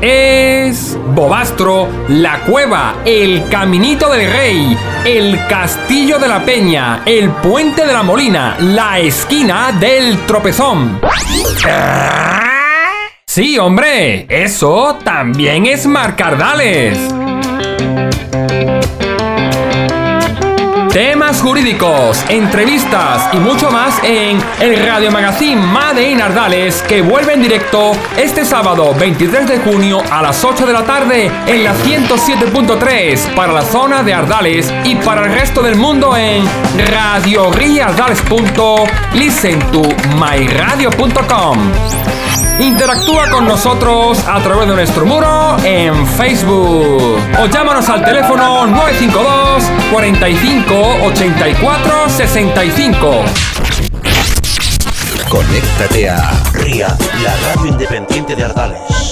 Es Bobastro, La Cueva, El Caminito del Rey, El Castillo de la Peña, El Puente de la Molina, La Esquina del Tropezón. Sí, hombre, eso también es Marcardales. Temas jurídicos, entrevistas y mucho más en el Radio Magazine Made in Ardales que vuelve en directo este sábado 23 de junio a las 8 de la tarde en la 107.3 para la zona de Ardales y para el resto del mundo en radioriardales.listentomyradio.com. Interactúa con nosotros a través de nuestro muro en Facebook o llámanos al teléfono 952 45 84 65. Conéctate a RIA, la radio independiente de Ardales.